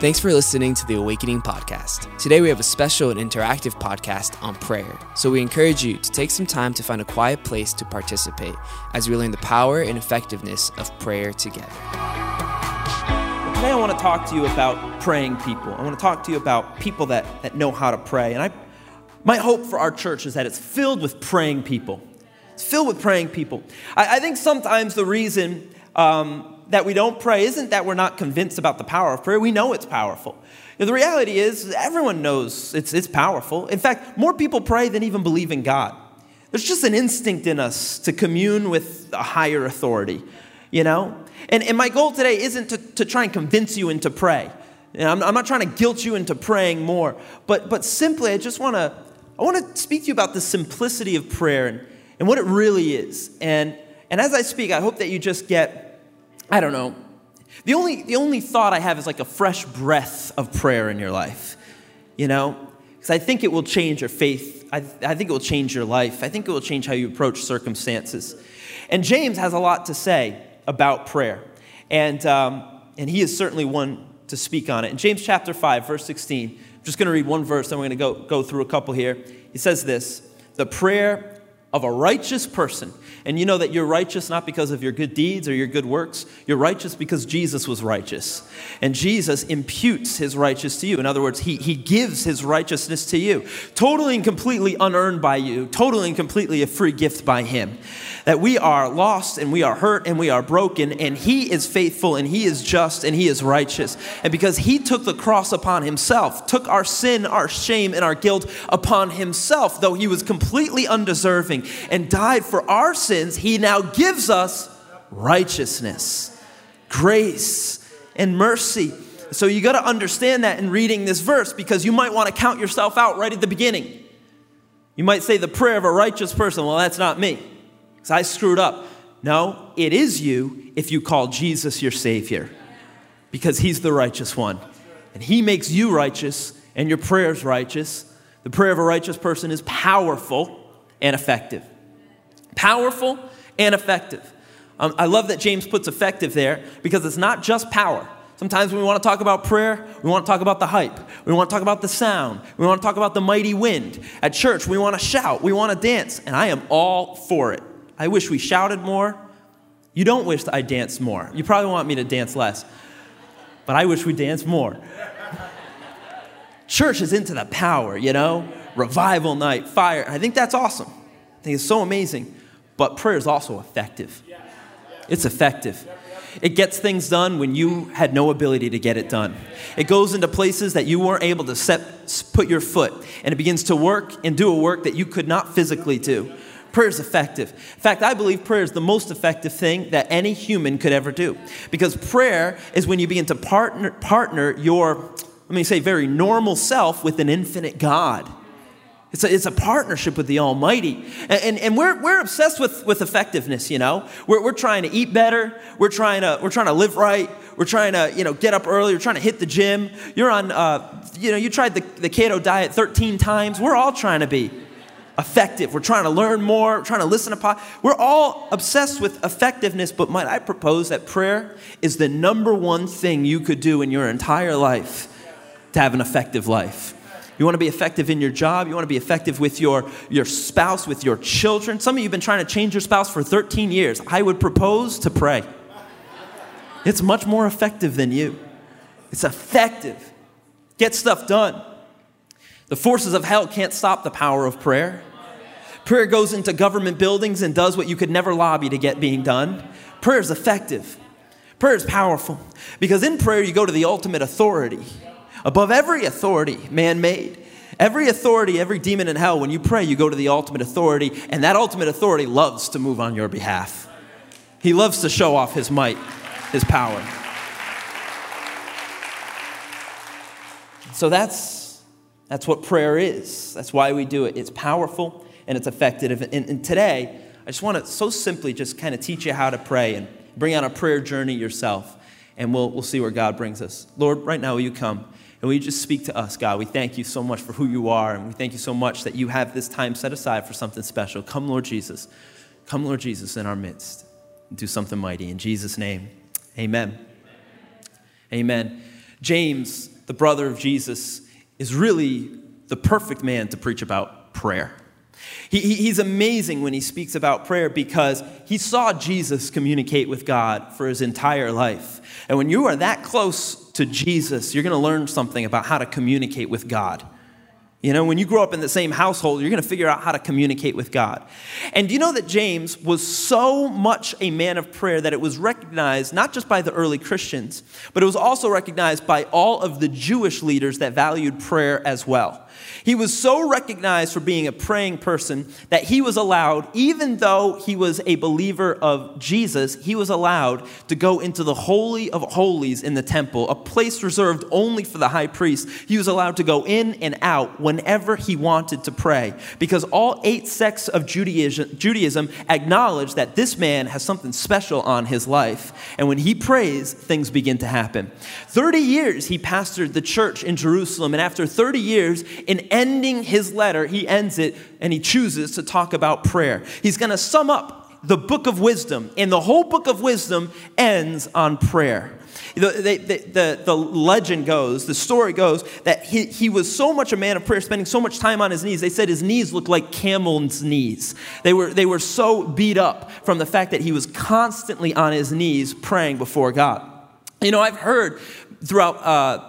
Thanks for listening to the Awakening Podcast. Today we have a special and interactive podcast on prayer. So we encourage you to take some time to find a quiet place to participate as we learn the power and effectiveness of prayer together. Today I want to talk to you about praying people. I want to talk to you about people that, that know how to pray. And I, my hope for our church is that it's filled with praying people. It's filled with praying people. I, I think sometimes the reason um, that we don't pray isn't that we're not convinced about the power of prayer. We know it's powerful. The reality is, everyone knows it's, it's powerful. In fact, more people pray than even believe in God. There's just an instinct in us to commune with a higher authority, you know? And, and my goal today isn't to, to try and convince you into pray. And I'm, I'm not trying to guilt you into praying more, but, but simply, I just want to I want to speak to you about the simplicity of prayer and, and what it really is. And, and as I speak, I hope that you just get I don't know. The only, the only thought I have is like a fresh breath of prayer in your life, you know? Because I think it will change your faith. I, I think it will change your life. I think it will change how you approach circumstances. And James has a lot to say about prayer. And, um, and he is certainly one to speak on it. In James chapter 5, verse 16, I'm just going to read one verse, then we're going to go, go through a couple here. He says this The prayer of a righteous person and you know that you're righteous not because of your good deeds or your good works. You're righteous because Jesus was righteous. And Jesus imputes his righteousness to you. In other words, he, he gives his righteousness to you, totally and completely unearned by you, totally and completely a free gift by him. That we are lost and we are hurt and we are broken, and he is faithful and he is just and he is righteous. And because he took the cross upon himself, took our sin, our shame, and our guilt upon himself, though he was completely undeserving, and died for our sins, he now gives us righteousness, grace, and mercy. So you got to understand that in reading this verse because you might want to count yourself out right at the beginning. You might say the prayer of a righteous person, well, that's not me because I screwed up. No, it is you if you call Jesus your Savior because He's the righteous one. And He makes you righteous and your prayer's righteous. The prayer of a righteous person is powerful and effective powerful and effective. Um, I love that James puts effective there because it's not just power. Sometimes when we want to talk about prayer, we want to talk about the hype. We want to talk about the sound. We want to talk about the mighty wind. At church, we want to shout. We want to dance. And I am all for it. I wish we shouted more. You don't wish I danced more. You probably want me to dance less. But I wish we danced more. church is into the power, you know? Revival night, fire. I think that's awesome. I think it's so amazing. But prayer is also effective. It's effective. It gets things done when you had no ability to get it done. It goes into places that you weren't able to set, put your foot, and it begins to work and do a work that you could not physically do. Prayer is effective. In fact, I believe prayer is the most effective thing that any human could ever do. Because prayer is when you begin to partner, partner your, let me say, very normal self with an infinite God. It's a, it's a partnership with the Almighty. And, and, and, we're, we're obsessed with, with effectiveness, you know? We're, we're trying to eat better. We're trying to, we're trying to live right. We're trying to, you know, get up early. We're trying to hit the gym. You're on, uh, you know, you tried the, the keto diet 13 times. We're all trying to be effective. We're trying to learn more. We're trying to listen to pod. We're all obsessed with effectiveness, but might I propose that prayer is the number one thing you could do in your entire life to have an effective life. You want to be effective in your job. You want to be effective with your, your spouse, with your children. Some of you have been trying to change your spouse for 13 years. I would propose to pray. It's much more effective than you. It's effective. Get stuff done. The forces of hell can't stop the power of prayer. Prayer goes into government buildings and does what you could never lobby to get being done. Prayer is effective. Prayer is powerful because in prayer you go to the ultimate authority above every authority man made. Every authority, every demon in hell, when you pray, you go to the ultimate authority, and that ultimate authority loves to move on your behalf. He loves to show off his might, his power. So that's, that's what prayer is. That's why we do it. It's powerful and it's effective. And, and today, I just want to so simply just kind of teach you how to pray and bring on a prayer journey yourself. And we'll, we'll see where God brings us. Lord, right now, will you come? And we just speak to us, God? We thank you so much for who you are, and we thank you so much that you have this time set aside for something special. Come, Lord Jesus. Come, Lord Jesus, in our midst. Do something mighty. In Jesus' name, amen. Amen. James, the brother of Jesus, is really the perfect man to preach about prayer. He, he's amazing when he speaks about prayer because he saw Jesus communicate with God for his entire life. And when you are that close to Jesus, you're going to learn something about how to communicate with God. You know, when you grow up in the same household, you're going to figure out how to communicate with God. And do you know that James was so much a man of prayer that it was recognized not just by the early Christians, but it was also recognized by all of the Jewish leaders that valued prayer as well. He was so recognized for being a praying person that he was allowed, even though he was a believer of Jesus, he was allowed to go into the Holy of Holies in the temple, a place reserved only for the high priest. He was allowed to go in and out whenever he wanted to pray because all eight sects of Judaism, acknowledge that this man has something special on his life. And when he prays, things begin to happen. 30 years he pastored the church in Jerusalem, and after 30 years, in ending his letter, he ends it and he chooses to talk about prayer. He's going to sum up the book of wisdom, and the whole book of wisdom ends on prayer. The, the, the, the, legend goes, the story goes, that he, he was so much a man of prayer, spending so much time on his knees. They said his knees looked like camel's knees. They were, they were so beat up from the fact that he was constantly on his knees praying before God. You know, I've heard throughout, uh,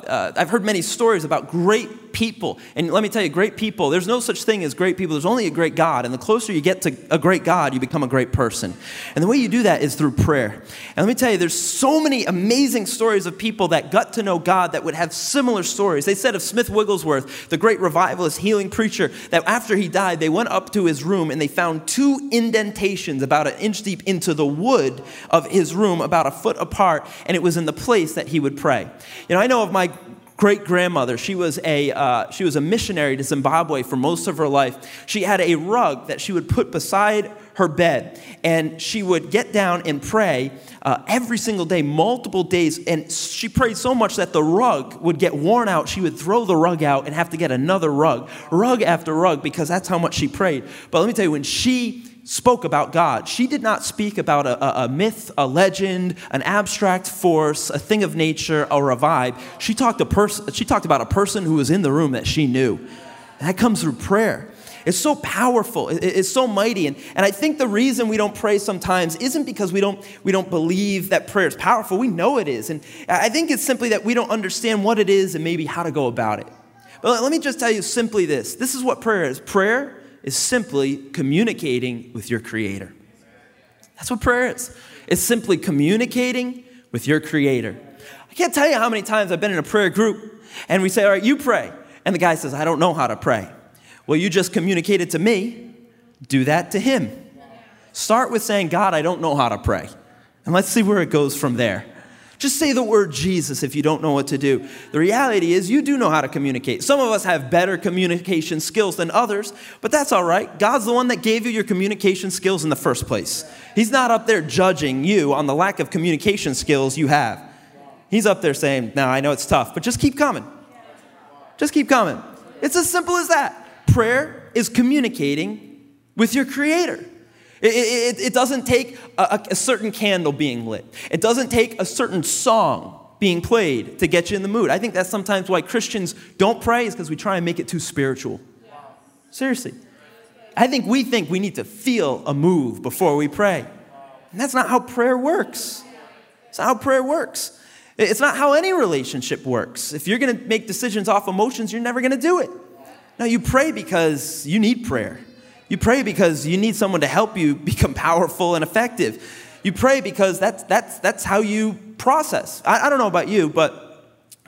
uh, I've heard many stories about great people. And let me tell you, great people, there's no such thing as great people. There's only a great God. And the closer you get to a great God, you become a great person. And the way you do that is through prayer. And let me tell you, there's so many amazing stories of people that got to know God that would have similar stories. They said of Smith Wigglesworth, the great revivalist, healing preacher, that after he died, they went up to his room and they found two indentations about an inch deep into the wood of his room, about a foot apart, and it was in the place that he would pray. You know, I know of my great grandmother. She was, a, uh, she was a missionary to Zimbabwe for most of her life. She had a rug that she would put beside her bed, and she would get down and pray uh, every single day, multiple days. And she prayed so much that the rug would get worn out. She would throw the rug out and have to get another rug, rug after rug, because that's how much she prayed. But let me tell you, when she spoke about God. She did not speak about a, a, myth, a legend, an abstract force, a thing of nature, or a vibe. She talked, a pers- she talked about a person who was in the room that she knew. And that comes through prayer. It's so powerful. It's so mighty. And, and I think the reason we don't pray sometimes isn't because we don't, we don't believe that prayer is powerful. We know it is. And I think it's simply that we don't understand what it is and maybe how to go about it. But let me just tell you simply this this is what prayer is prayer is simply communicating with your Creator. That's what prayer is. It's simply communicating with your Creator. I can't tell you how many times I've been in a prayer group and we say, All right, you pray. And the guy says, I don't know how to pray. Well, you just communicated to me. Do that to him. Start with saying, God, I don't know how to pray. And let's see where it goes from there. Just say the word Jesus if you don't know what to do. The reality is, you do know how to communicate. Some of us have better communication skills than others, but that's all right. God's the one that gave you your communication skills in the first place. He's not up there judging you on the lack of communication skills you have. He's up there saying, Now, I know it's tough, but just keep coming. Just keep coming. It's as simple as that. Prayer is communicating with your Creator. It, it, it doesn't take a, a certain candle being lit, it doesn't take a certain song being played to get you in the mood. I think that's sometimes why Christians don't pray, is because we try and make it too spiritual. Seriously. I think we think we need to feel a move before we pray. And that's not how prayer works. It's not how prayer works. It's not how any relationship works. If you're going to make decisions off emotions, you're never going to do it. No, you pray because you need prayer. You pray because you need someone to help you become powerful and effective. You pray because that's, that's, that's how you process. I, I don't know about you, but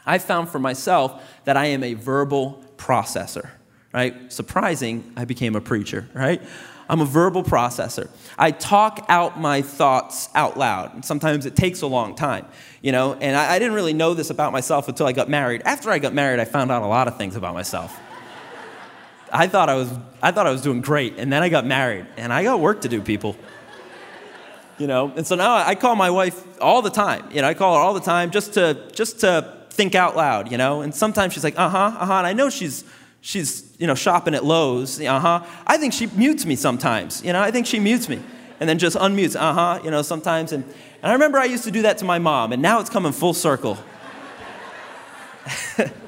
I found for myself that I am a verbal processor, right? Surprising, I became a preacher, right? I'm a verbal processor. I talk out my thoughts out loud. Sometimes it takes a long time, you know, and I, I didn't really know this about myself until I got married. After I got married, I found out a lot of things about myself. I thought I was, I thought I was doing great. And then I got married, and I got work to do, people. You know, and so now I call my wife all the time. You know, I call her all the time just to, just to think out loud, you know. And sometimes she's like, uh huh, uh huh. And I know she's, she's, you know, shopping at Lowe's, uh huh. I think she mutes me sometimes, you know. I think she mutes me and then just unmutes, uh huh, you know, sometimes. And, and I remember I used to do that to my mom, and now it's coming full circle.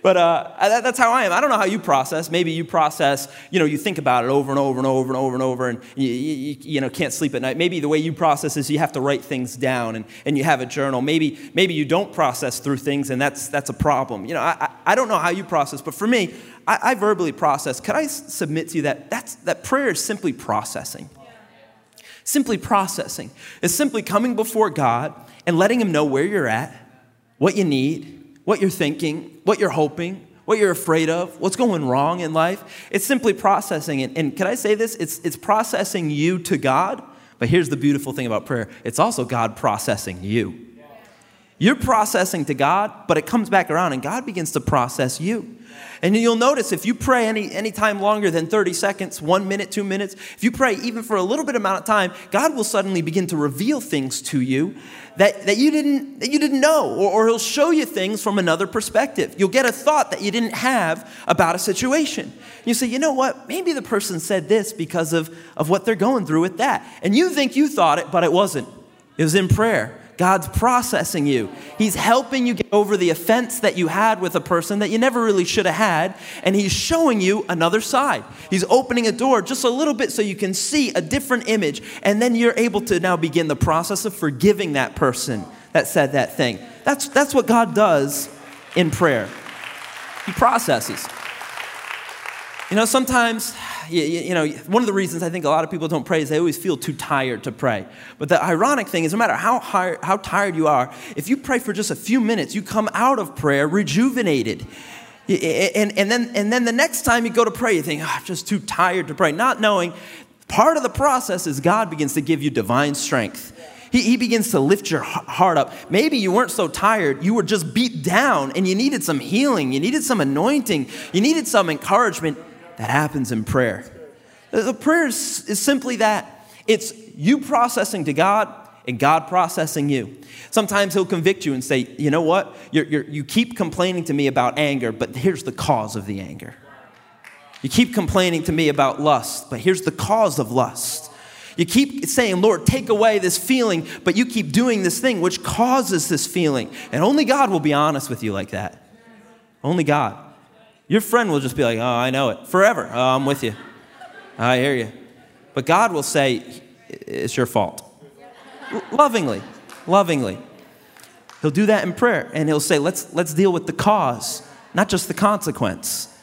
But uh, that, that's how I am. I don't know how you process. Maybe you process, you know, you think about it over and over and over and over and over, and you, you, you know, can't sleep at night. Maybe the way you process is you have to write things down and, and you have a journal. Maybe, maybe you don't process through things, and that's, that's a problem. You know, I, I don't know how you process, but for me, I, I verbally process. Could I submit to you that that's, that prayer is simply processing? Simply processing. It's simply coming before God and letting Him know where you're at, what you need, what you're thinking, what you're hoping, what you're afraid of, what's going wrong in life. It's simply processing it. And can I say this? It's, it's processing you to God. But here's the beautiful thing about prayer it's also God processing you. You're processing to God, but it comes back around and God begins to process you. And you'll notice if you pray any, any time longer than 30 seconds, one minute, two minutes, if you pray even for a little bit amount of time, God will suddenly begin to reveal things to you that, that, you, didn't, that you didn't know, or, or He'll show you things from another perspective. You'll get a thought that you didn't have about a situation. You say, you know what? Maybe the person said this because of, of what they're going through with that. And you think you thought it, but it wasn't. It was in prayer. God's processing you. He's helping you get over the offense that you had with a person that you never really should have had, and He's showing you another side. He's opening a door just a little bit so you can see a different image, and then you're able to now begin the process of forgiving that person that said that thing. That's, that's what God does in prayer. He processes. You know, sometimes you, you, know, one of the reasons I think a lot of people don't pray is they always feel too tired to pray. But the ironic thing is, no matter how, high, how tired you are, if you pray for just a few minutes, you come out of prayer rejuvenated. And, and, then, and then the next time you go to pray, you think, oh, I'm just too tired to pray, not knowing part of the process is God begins to give you divine strength. He, he, begins to lift your heart up. Maybe you weren't so tired, you were just beat down and you needed some healing, you needed some anointing, you needed some encouragement that happens in prayer. The prayer is, is simply that it's you processing to God and God processing you. Sometimes He'll convict you and say, You know what? You're, you're, you keep complaining to me about anger, but here's the cause of the anger. You keep complaining to me about lust, but here's the cause of lust. You keep saying, Lord, take away this feeling, but you keep doing this thing which causes this feeling. And only God will be honest with you like that. Only God. Your friend will just be like, oh, I know it. Forever. Oh, I'm with you. Oh, I hear you. But God will say, it's your fault. Lovingly. Lovingly. He'll do that in prayer and he'll say, let's, let's deal with the cause, not just the consequence.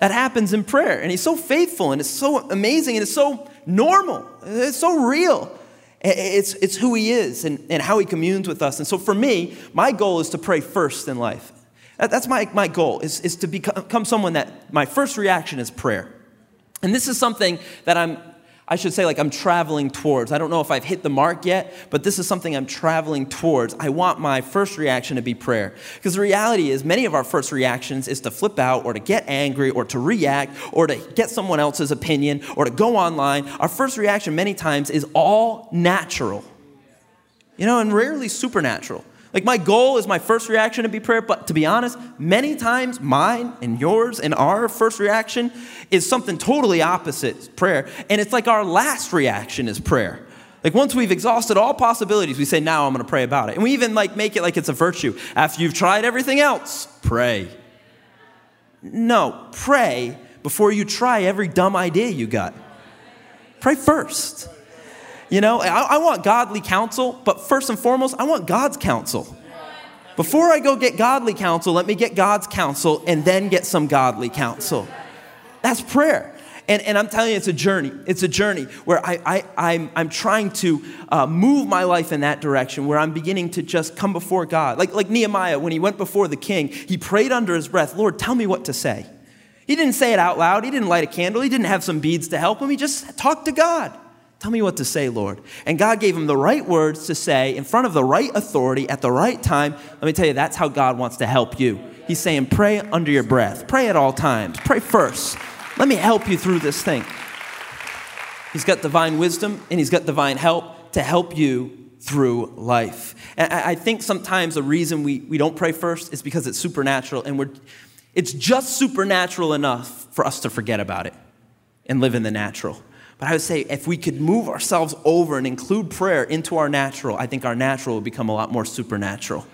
That happens in prayer. And he's so faithful and it's so amazing and it's so normal. It's so real. It's, it's who he is and, and how he communes with us. And so for me, my goal is to pray first in life. That's my, my goal, is, is to become someone that my first reaction is prayer. And this is something that I'm, I should say, like I'm traveling towards. I don't know if I've hit the mark yet, but this is something I'm traveling towards. I want my first reaction to be prayer. Because the reality is, many of our first reactions is to flip out or to get angry or to react or to get someone else's opinion or to go online. Our first reaction, many times, is all natural, you know, and rarely supernatural. Like, my goal is my first reaction to be prayer, but to be honest, many times mine and yours and our first reaction is something totally opposite prayer. And it's like our last reaction is prayer. Like once we've exhausted all possibilities, we say, now I'm gonna pray about it. And we even like make it like it's a virtue. After you've tried everything else, pray. No, pray before you try every dumb idea you got. Pray first. You know, I, I want godly counsel, but first and foremost, I want God's counsel. Before I go get godly counsel, let me get God's counsel and then get some godly counsel. That's prayer. And, and I'm telling you, it's a journey. It's a journey where I, I, I'm, I'm trying to uh, move my life in that direction, where I'm beginning to just come before God. Like, like Nehemiah, when he went before the king, he prayed under his breath, Lord, tell me what to say. He didn't say it out loud. He didn't light a candle. He didn't have some beads to help him. He just talked to God. Tell me what to say, Lord. And God gave him the right words to say in front of the right authority at the right time. Let me tell you, that's how God wants to help you. He's saying, pray under your breath, pray at all times, pray first. Let me help you through this thing. He's got divine wisdom and he's got divine help to help you through life. And I think sometimes the reason we, we don't pray first is because it's supernatural and we're, it's just supernatural enough for us to forget about it and live in the natural. But I would say if we could move ourselves over and include prayer into our natural, I think our natural would become a lot more supernatural.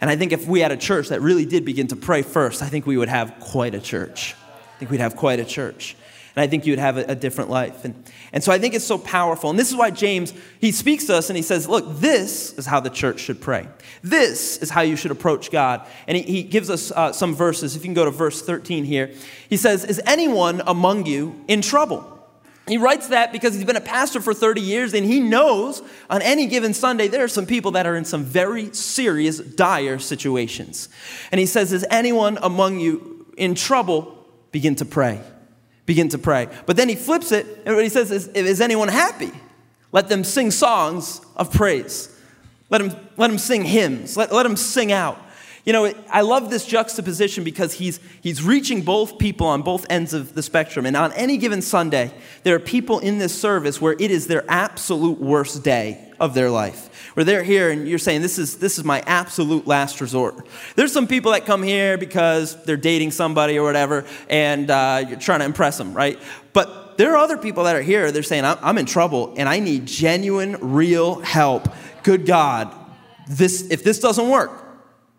And I think if we had a church that really did begin to pray first, I think we would have quite a church. I think we'd have quite a church. And I think you'd have a, a different life. And, and so I think it's so powerful. And this is why James, he speaks to us and he says, look, this is how the church should pray. This is how you should approach God. And he, he gives us uh, some verses. If you can go to verse 13 here. He says, Is anyone among you in trouble? He writes that because he's been a pastor for 30 years and he knows on any given Sunday there are some people that are in some very serious, dire situations. And he says, Is anyone among you in trouble? Begin to pray begin to pray. But then he flips it, and what he says is, Is anyone happy? Let them sing songs of praise. Let them, let them sing hymns. Let, let them sing out. You know, I love this juxtaposition because he's, he's reaching both people on both ends of the spectrum. And on any given Sunday, there are people in this service where it is their absolute worst day of their life where they're here and you're saying, this is, this is my absolute last resort. There's some people that come here because they're dating somebody or whatever, and uh, you're trying to impress them, right? But there are other people that are here, they're saying, I'm in trouble and I need genuine, real help. Good God, this, if this doesn't work,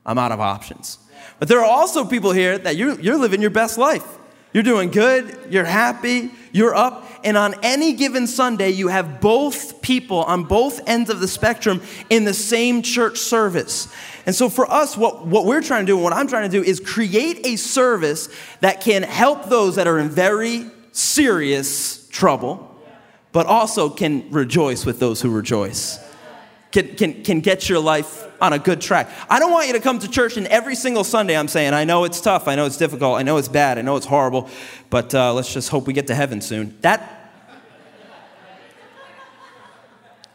I'm out of options. But there are also people here that you're, you're living your best life. You're doing good, you're happy, you're up, and on any given Sunday, you have both people on both ends of the spectrum in the same church service. And so for us, what, what we're trying to do and what I'm trying to do is create a service that can help those that are in very serious trouble, but also can rejoice with those who rejoice. Can, can, can get your life on a good track. I don't want you to come to church and every single Sunday I'm saying, I know it's tough, I know it's difficult, I know it's bad, I know it's horrible, but uh, let's just hope we get to heaven soon. That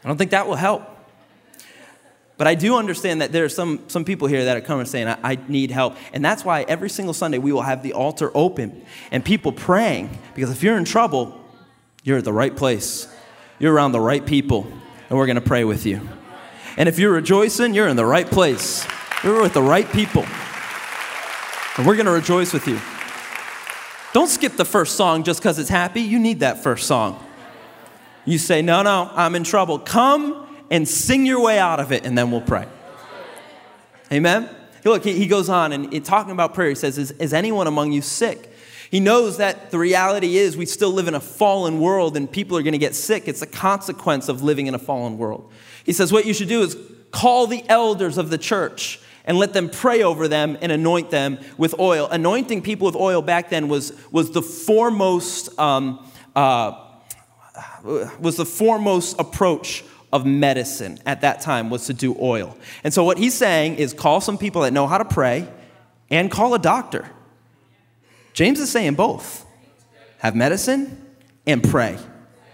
I don't think that will help. But I do understand that there are some, some people here that are coming saying, I, I, need help. And that's why every single Sunday we will have the altar open and people praying. Because if you're in trouble, you're at the right place. You're around the right people, and we're going to pray with you. And if you're rejoicing, you're in the right place. You're with the right people. And we're going to rejoice with you. Don't skip the first song just because it's happy. You need that first song. You say, No, no, I'm in trouble. Come and sing your way out of it, and then we'll pray. Amen? Look, he goes on and talking about prayer, he says, is, is anyone among you sick? He knows that the reality is we still live in a fallen world and people are going to get sick. It's a consequence of living in a fallen world. He says, What you should do is call the elders of the church and let them pray over them and anoint them with oil. Anointing people with oil back then was, was the foremost. Um, uh, was the foremost approach of medicine at that time was to do oil. And so what he's saying is call some people that know how to pray and call a doctor. James is saying both. Have medicine and pray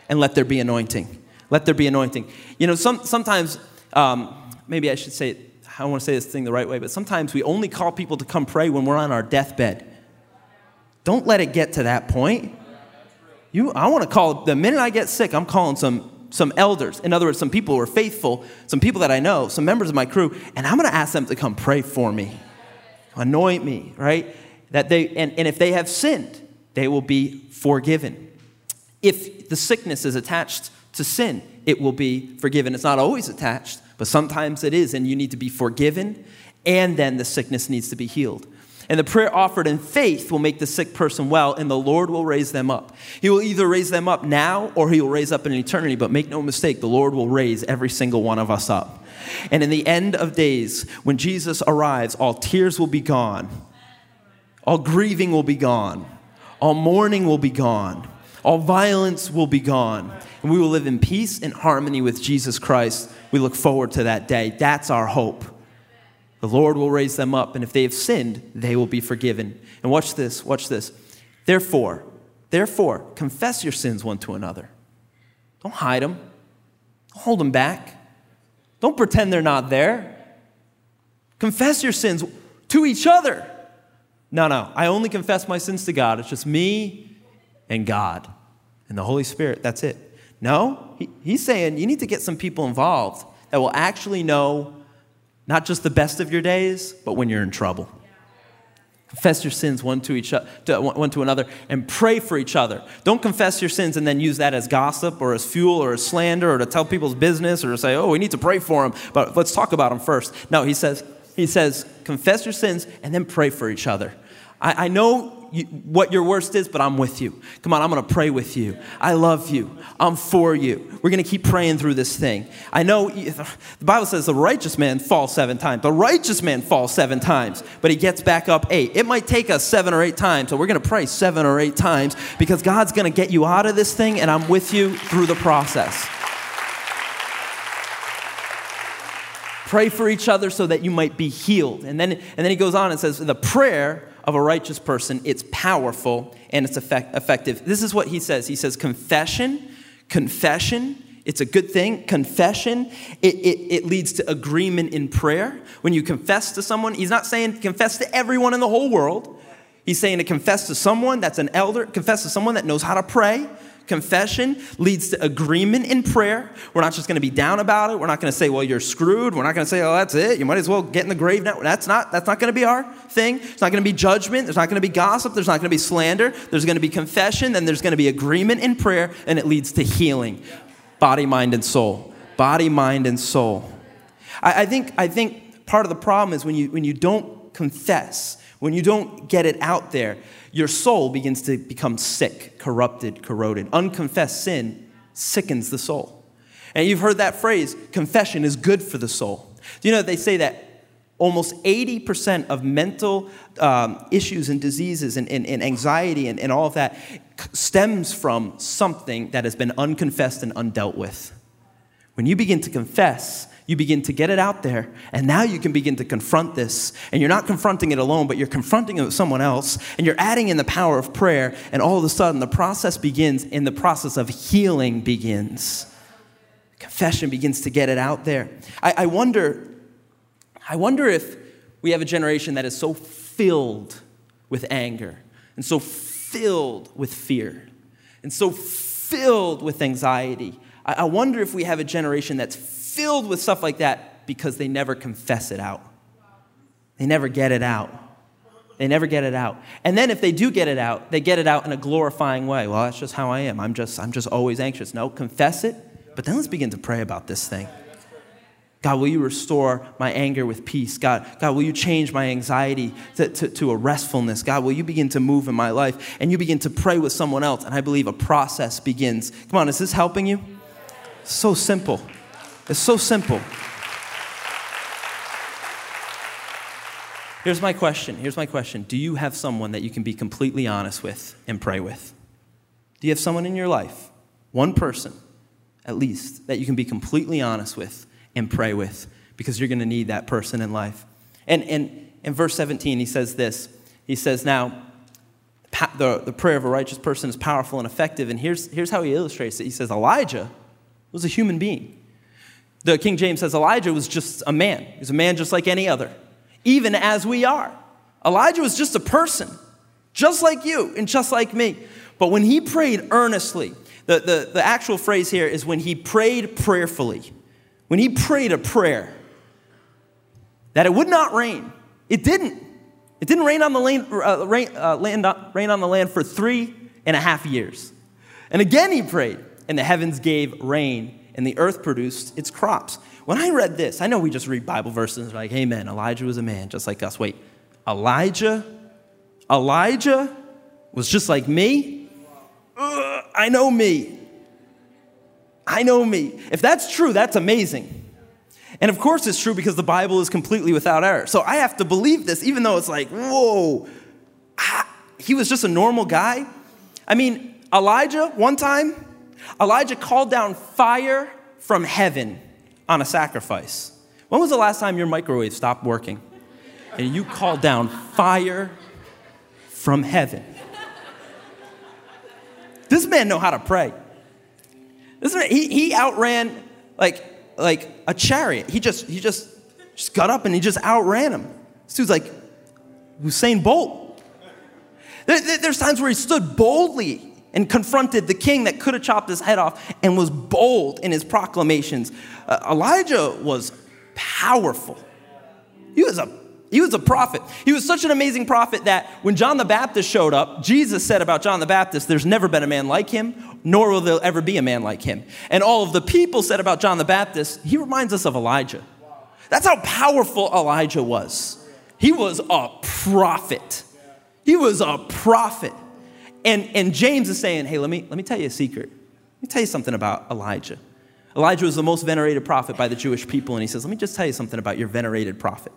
and let there be anointing. Let there be anointing. You know, some, sometimes, um, maybe I should say it, I don't want to say this thing the right way, but sometimes we only call people to come pray when we're on our deathbed. Don't let it get to that point. You, I want to call, the minute I get sick, I'm calling some, some elders. In other words, some people who are faithful, some people that I know, some members of my crew, and I'm going to ask them to come pray for me, anoint me, right? That they, and, and if they have sinned, they will be forgiven. If the sickness is attached to sin, it will be forgiven. It's not always attached, but sometimes it is, and you need to be forgiven, and then the sickness needs to be healed. And the prayer offered in faith will make the sick person well, and the Lord will raise them up. He will either raise them up now or he will raise up in eternity. But make no mistake, the Lord will raise every single one of us up. And in the end of days, when Jesus arrives, all tears will be gone, all grieving will be gone, all mourning will be gone, all violence will be gone, and we will live in peace and harmony with Jesus Christ. We look forward to that day. That's our hope. The Lord will raise them up, and if they have sinned, they will be forgiven. And watch this, watch this. Therefore, therefore, confess your sins one to another. Don't hide them. Don't hold them back. Don't pretend they're not there. Confess your sins to each other. No, no, I only confess my sins to God. It's just me and God and the Holy Spirit. That's it. No, he, he's saying you need to get some people involved that will actually know not just the best of your days, but when you're in trouble. Confess your sins one to each to, one to another and pray for each other. Don't confess your sins and then use that as gossip or as fuel or as slander or to tell people's business or to say, "Oh, we need to pray for them, but let's talk about them first. No, he says, He says, confess your sins and then pray for each other. I, I know what your worst is, but I'm with you. Come on, I'm gonna pray with you. I love you. I'm for you. We're gonna keep praying through this thing. I know the Bible says the righteous man falls seven times. The righteous man falls seven times, but he gets back up eight. It might take us seven or eight times, so we're gonna pray seven or eight times because God's gonna get you out of this thing, and I'm with you through the process. Pray for each other so that you might be healed. And then, and then he goes on and says, the prayer of a righteous person, it's powerful and it's effect, effective. This is what he says. He says, confession, confession, it's a good thing. Confession, it, it, it leads to agreement in prayer. When you confess to someone, he's not saying confess to everyone in the whole world. He's saying to confess to someone that's an elder, confess to someone that knows how to pray, Confession leads to agreement in prayer. We're not just going to be down about it. We're not going to say, "Well, you're screwed." We're not going to say, "Oh, that's it. You might as well get in the grave now." That's not that's not going to be our thing. It's not going to be judgment. There's not going to be gossip. There's not going to be slander. There's going to be confession. Then there's going to be agreement in prayer, and it leads to healing, body, mind, and soul. Body, mind, and soul. I, I think I think part of the problem is when you when you don't confess, when you don't get it out there your soul begins to become sick, corrupted, corroded. Unconfessed sin sickens the soul. And you've heard that phrase confession is good for the soul. Do you know they say that almost 80% of mental um, issues and diseases and, and, and anxiety and, and all of that stems from something that has been unconfessed and undealt with. When you begin to confess, you begin to get it out there, and now you can begin to confront this. And you're not confronting it alone, but you're confronting it with someone else, and you're adding in the power of prayer, and all of a sudden the process begins, and the process of healing begins. Confession begins to get it out there. I, I wonder, I wonder if we have a generation that is so filled with anger, and so filled with fear, and so filled with anxiety. I, I wonder if we have a generation that's filled with stuff like that because they never confess it out. They never get it out. They never get it out. And then if they do get it out, they get it out in a glorifying way. Well, that's just how I am. I'm just, I'm just always anxious. No, confess it, but then let's begin to pray about this thing. God, will you restore my anger with peace? God, God, will you change my anxiety to, to, to, a restfulness? God, will you begin to move in my life? And you begin to pray with someone else, and I believe a process begins. Come on, is this helping you? So simple. It's so simple. Here's my question. Here's my question. Do you have someone that you can be completely honest with and pray with? Do you have someone in your life, one person at least, that you can be completely honest with and pray with? Because you're going to need that person in life. And, and in verse 17, he says this He says, Now, the, the prayer of a righteous person is powerful and effective. And here's, here's how he illustrates it. He says, Elijah was a human being. The King James says Elijah was just a man. He was a man just like any other, even as we are. Elijah was just a person, just like you and just like me. But when he prayed earnestly, the, the, the actual phrase here is when he prayed prayerfully. When he prayed a prayer that it would not rain, it didn't. It didn't rain on the land, uh, rain, uh, land, rain on the land for three and a half years. And again he prayed, and the heavens gave rain, and the earth produced its crops. When I read this, I know we just read Bible verses like, Amen, Elijah was a man just like us. Wait, Elijah? Elijah was just like me? Ugh, I know me. I know me. If that's true, that's amazing. And of course, it's true because the Bible is completely without error. So I have to believe this, even though it's like, whoa, ah, he was just a normal guy. I mean, Elijah, one time, Elijah called down fire from heaven on a sacrifice. When was the last time your microwave stopped working? And you called down fire from heaven. This man know how to pray. This man, he, he outran like, like a chariot. He just, he just, just got up and he just outran him. This dude's like Usain Bolt. There, there's times where he stood boldly and confronted the king that could have chopped his head off and was bold in his proclamations. Uh, Elijah was powerful. He was a he was a prophet. He was such an amazing prophet that when John the Baptist showed up, Jesus said about John the Baptist, There's never been a man like him, nor will there ever be a man like him. And all of the people said about John the Baptist, He reminds us of Elijah. That's how powerful Elijah was. He was a prophet. He was a prophet. And, and James is saying, hey, let me, let me tell you a secret. Let me tell you something about Elijah. Elijah was the most venerated prophet by the Jewish people, and he says, let me just tell you something about your venerated prophet.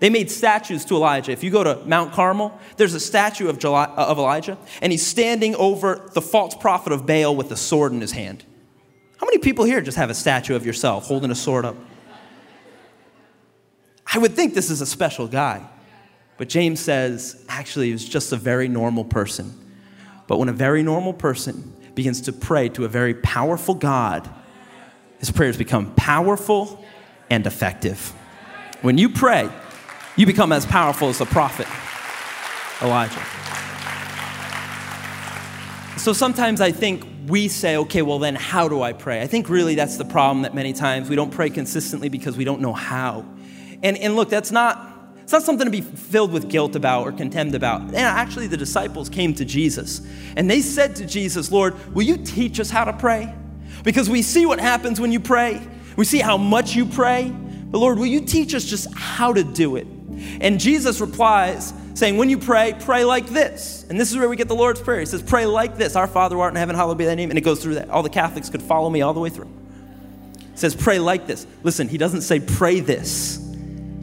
They made statues to Elijah. If you go to Mount Carmel, there's a statue of, uh, Elijah, and he's standing over the false prophet of Baal with a sword in his hand. How many people here just have a statue of yourself holding a sword up? I would think this is a special guy. But James says, actually, he was just a very normal person. But when a very normal person begins to pray to a very powerful God, his prayers become powerful and effective. When you pray, you become as powerful as the prophet Elijah. So sometimes I think we say, okay, well, then how do I pray? I think really that's the problem that many times we don't pray consistently because we don't know how. And, and look, that's not, it's not something to be filled with guilt about or contempt about. And actually, the disciples came to Jesus and they said to Jesus, Lord, will you teach us how to pray? Because we see what happens when you pray, we see how much you pray. But Lord, will you teach us just how to do it? And Jesus replies, saying, When you pray, pray like this. And this is where we get the Lord's Prayer. He says, Pray like this Our Father who art in heaven, hallowed be thy name. And it goes through that. All the Catholics could follow me all the way through. It says, Pray like this. Listen, he doesn't say, Pray this.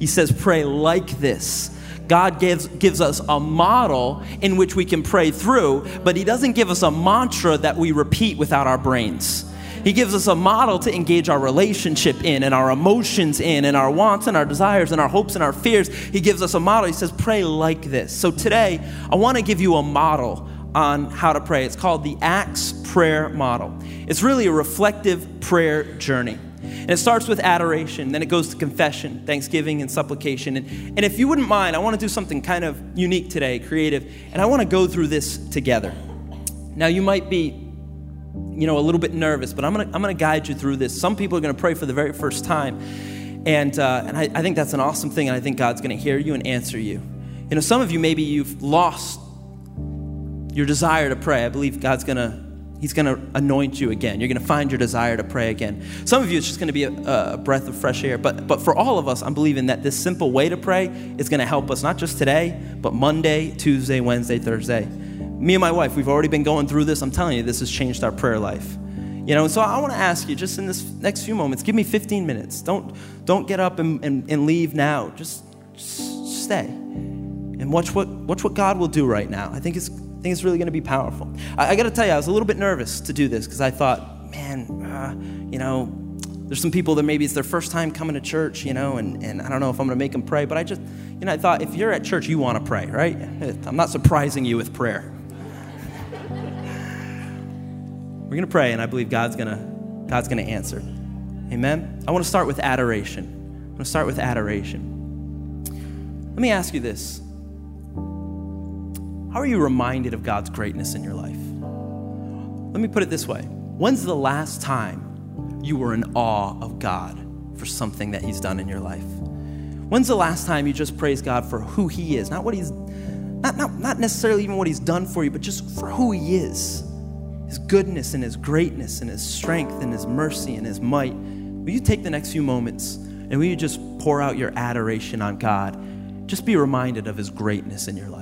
He says, Pray like this. God gives, gives us a model in which we can pray through, but He doesn't give us a mantra that we repeat without our brains. He gives us a model to engage our relationship in and our emotions in and our wants and our desires and our hopes and our fears. He gives us a model. He says, pray like this. So today, I want to give you a model on how to pray. It's called the Acts Prayer Model. It's really a reflective prayer journey. And it starts with adoration, then it goes to confession, thanksgiving, and supplication. And, and if you wouldn't mind, I want to do something kind of unique today, creative, and I want to go through this together. Now, you might be you know, a little bit nervous, but I'm gonna, I'm gonna guide you through this. Some people are gonna pray for the very first time. And, uh, and I, I think that's an awesome thing, and I think God's gonna hear you and answer you. You know, some of you, maybe you've lost your desire to pray. I believe God's gonna He's going to anoint you again. You're going to find your desire to pray again. Some of you, it's just going to be a, a, breath of fresh air. But, but for all of us, I'm believing that this simple way to pray is going to help us, not just today, but Monday, Tuesday, Wednesday, Thursday me and my wife, we've already been going through this. I'm telling you, this has changed our prayer life. You know, so I want to ask you just in this next few moments, give me 15 minutes. Don't, don't get up and, and, and leave now. Just, just stay and watch what, watch what God will do right now. I think it's, I think it's really going to be powerful. I, I got to tell you, I was a little bit nervous to do this because I thought, man, uh, you know, there's some people that maybe it's their first time coming to church, you know, and, and I don't know if I'm going to make them pray, but I just, you know, I thought if you're at church, you want to pray, right? I'm not surprising you with prayer. We're going to pray, and I believe God's going to God's going to answer. Amen. I want to start with adoration. I'm going to start with adoration. Let me ask you this. How are you reminded of God's greatness in your life? Let me put it this way. When's the last time you were in awe of God for something that he's done in your life? When's the last time you just praised God for who he is? Not what he's not, not, not necessarily even what he's done for you, but just for who he is his goodness and his greatness and his strength and his mercy and his might. Will you take the next few moments and will you just pour out your adoration on God? Just be reminded of his greatness in your life.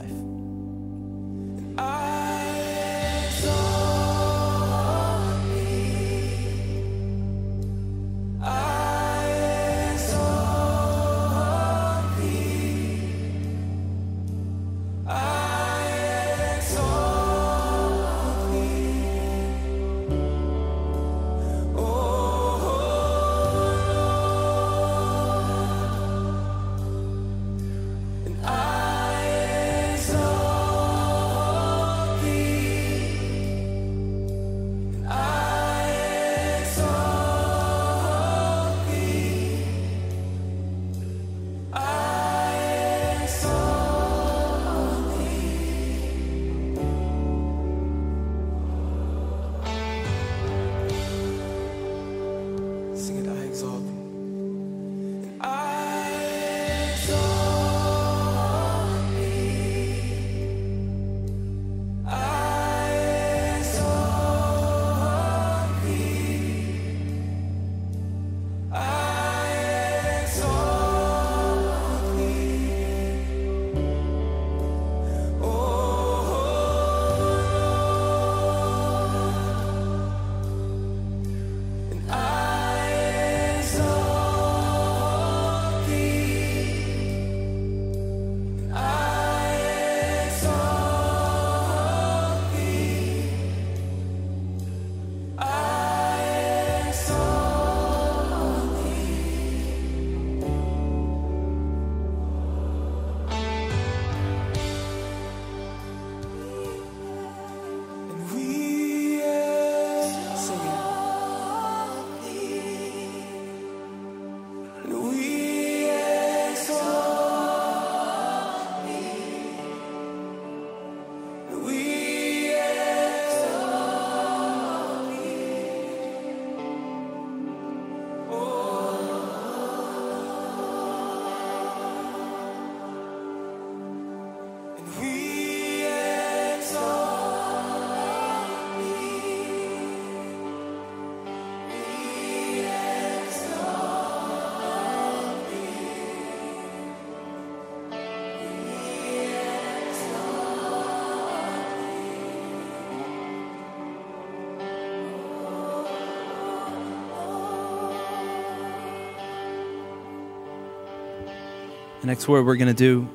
Next word we're going to do,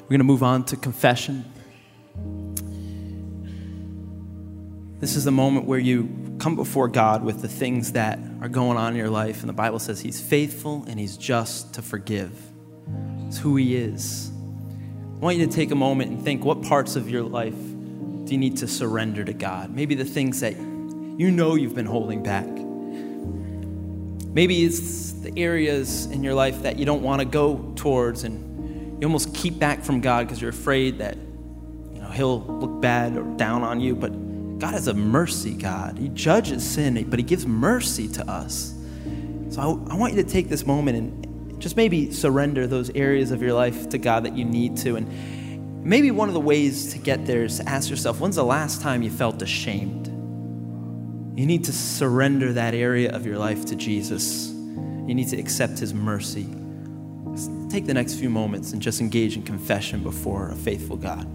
we're going to move on to confession. This is the moment where you come before God with the things that are going on in your life. And the Bible says He's faithful and He's just to forgive. It's who He is. I want you to take a moment and think what parts of your life do you need to surrender to God? Maybe the things that you know you've been holding back. Maybe it's the areas in your life that you don't want to go towards and you almost keep back from God because you're afraid that you know he'll look bad or down on you, but God is a mercy God. He judges sin, but he gives mercy to us. So I, I want you to take this moment and just maybe surrender those areas of your life to God that you need to and maybe one of the ways to get there is to ask yourself, when's the last time you felt ashamed? You need to surrender that area of your life to Jesus. You need to accept His mercy. Take the next few moments and just engage in confession before a faithful God.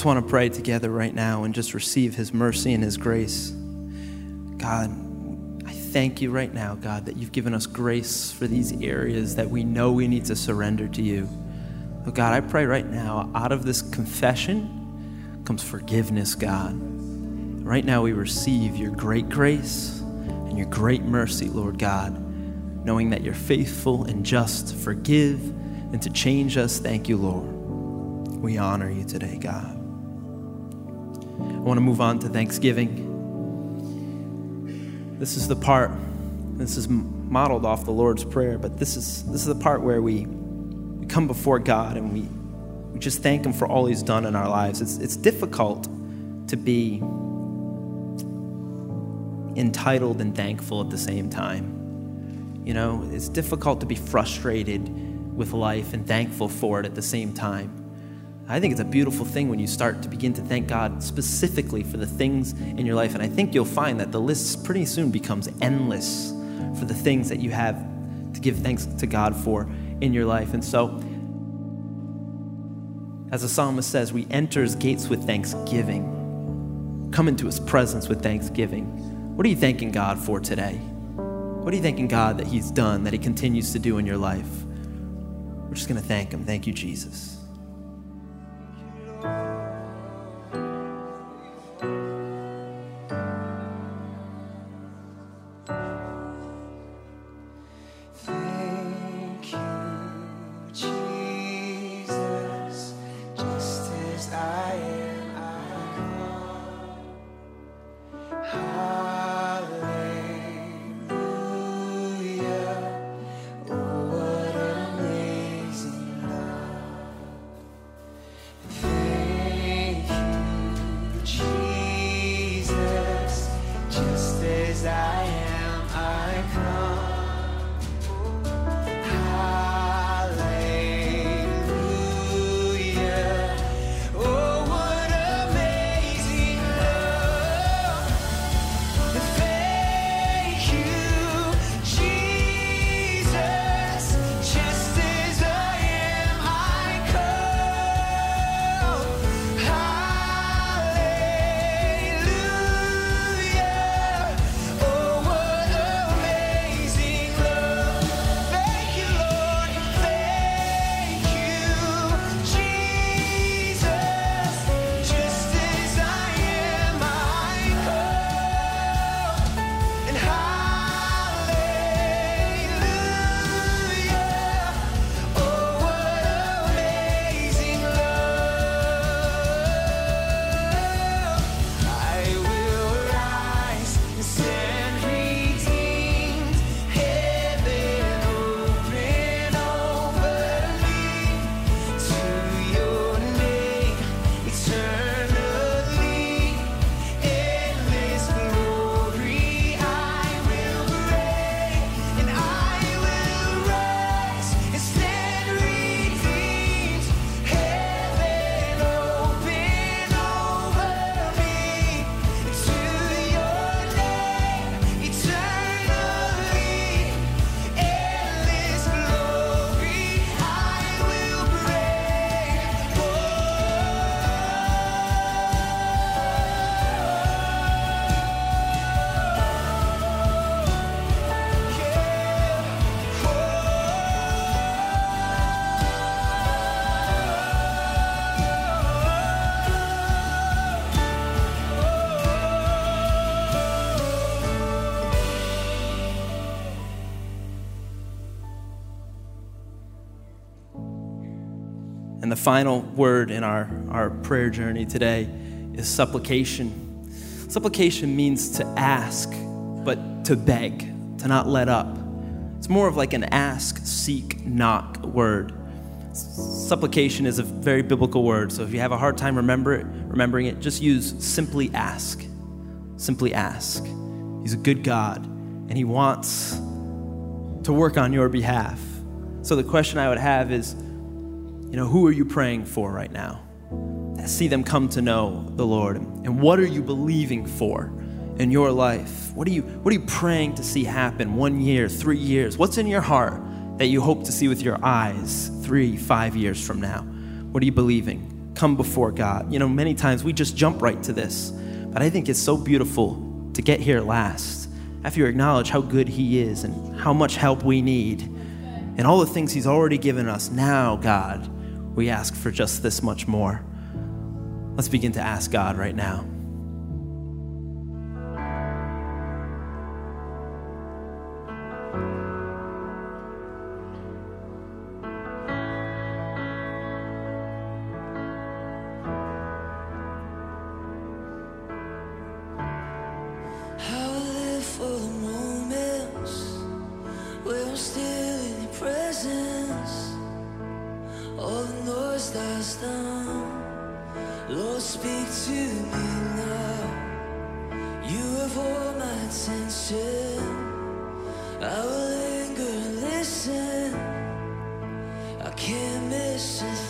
Just want to pray together right now and just receive His mercy and His grace. God, I thank you right now, God, that you've given us grace for these areas that we know we need to surrender to you. Oh, God, I pray right now, out of this confession comes forgiveness, God. Right now, we receive your great grace and your great mercy, Lord God, knowing that you're faithful and just to forgive and to change us. Thank you, Lord. We honor you today, God. I want to move on to Thanksgiving. This is the part, this is modeled off the Lord's Prayer, but this is, this is the part where we, we come before God and we, we just thank Him for all He's done in our lives. It's, it's difficult to be entitled and thankful at the same time. You know, it's difficult to be frustrated with life and thankful for it at the same time. I think it's a beautiful thing when you start to begin to thank God specifically for the things in your life. And I think you'll find that the list pretty soon becomes endless for the things that you have to give thanks to God for in your life. And so, as the psalmist says, we enter his gates with thanksgiving, come into his presence with thanksgiving. What are you thanking God for today? What are you thanking God that he's done, that he continues to do in your life? We're just going to thank him. Thank you, Jesus. Final word in our, our prayer journey today is supplication. Supplication means to ask, but to beg, to not let up. It's more of like an ask, seek, knock word. Supplication is a very biblical word, so if you have a hard time remember it, remembering it, just use simply ask. Simply ask. He's a good God, and He wants to work on your behalf. So the question I would have is, you know, who are you praying for right now? See them come to know the Lord. And what are you believing for in your life? What are you what are you praying to see happen one year, three years? What's in your heart that you hope to see with your eyes three, five years from now? What are you believing? Come before God. You know, many times we just jump right to this. But I think it's so beautiful to get here last. After you acknowledge how good He is and how much help we need and all the things He's already given us. Now, God, we ask for just this much more. Let's begin to ask God right now. Lord, speak to me now. You have all my attention. I will linger and listen. I can't miss a